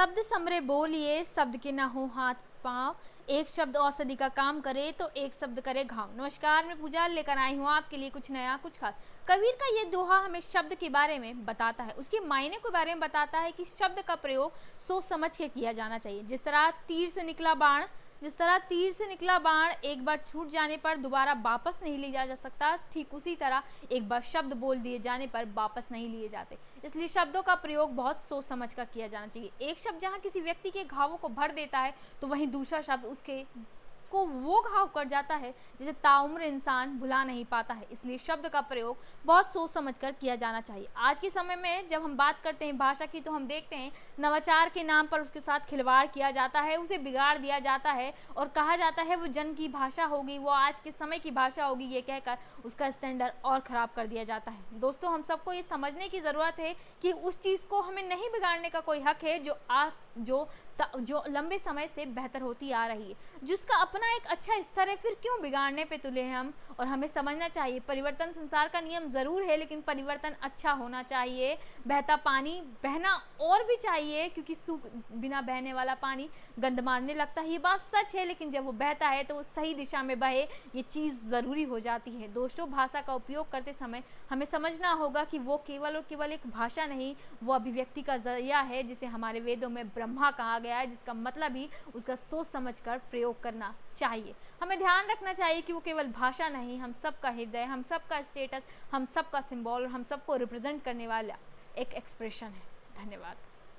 शब्द समरे बोलिए, शब्द के ना हो हाथ पाँव। एक शब्द औषधि का काम करे तो एक शब्द करे घाव। नमस्कार, मैं पूजा लेकर आई हूँ आपके लिए कुछ नया, कुछ खास। कबीर का ये दोहा हमें शब्द के बारे में बताता है। उसके मायने के बारे में बताता है कि शब्द का प्रयोग सोच समझ के किया जाना चाहिए। जिस तरह तीर से निकला बाण जिस तरह तीर से निकला बाण एक बार छूट जाने पर दोबारा वापस नहीं लिया जा सकता, ठीक उसी तरह एक बार शब्द बोल दिए जाने पर वापस नहीं लिए जाते। इसलिए शब्दों का प्रयोग बहुत सोच समझ कर किया जाना चाहिए। एक शब्द जहाँ किसी व्यक्ति के घावों को भर देता है तो वहीं दूसरा शब्द उसके को वो घाव कर जाता है जिसे ताउम्र इंसान भुला नहीं पाता है। इसलिए शब्द का प्रयोग बहुत सोच समझ कर किया जाना चाहिए। आज के समय में जब हम बात करते हैं भाषा की तो हम देखते हैं नवाचार के नाम पर उसके साथ खिलवाड़ किया जाता है, उसे बिगाड़ दिया जाता है और कहा जाता है वो जन की भाषा होगी, वो आज के समय की भाषा होगी, ये कहकर उसका स्टैंडर्ड और ख़राब कर दिया जाता है। दोस्तों, हम सबको ये समझने की ज़रूरत है कि उस चीज़ को हमें नहीं बिगाड़ने का कोई हक है जो आ जो जो लंबे समय से बेहतर होती आ रही है, जिसका अपना एक अच्छा स्तर है, फिर क्यों बिगाड़ने पे तुले हैं हम? और हमें समझना चाहिए, परिवर्तन संसार का नियम ज़रूर है, लेकिन परिवर्तन अच्छा होना चाहिए। बहता पानी, बहना और भी चाहिए, क्योंकि सूख, बिना बहने वाला पानी गंद मारने लगता है। ये बात सच है, लेकिन जब वो बहता है तो वो सही दिशा में बहे, ये चीज़ ज़रूरी हो जाती है। दोस्तों, भाषा का उपयोग करते समय हमें समझना होगा कि वो केवल और केवल एक भाषा नहीं, वो अभिव्यक्ति का ज़रिया है, जिसे हमारे वेदों में ब्रह्मा कहा गया है, जिसका मतलब ही उसका सोच समझकर प्रयोग करना। चाहिए। हमें ध्यान रखना चाहिए कि वो केवल भाषा नहीं, हम सबका हृदय, हम सबका स्टेटस हम सबका सिंबल हम सबको रिप्रेजेंट करने वाला एक एक्सप्रेशन है। धन्यवाद।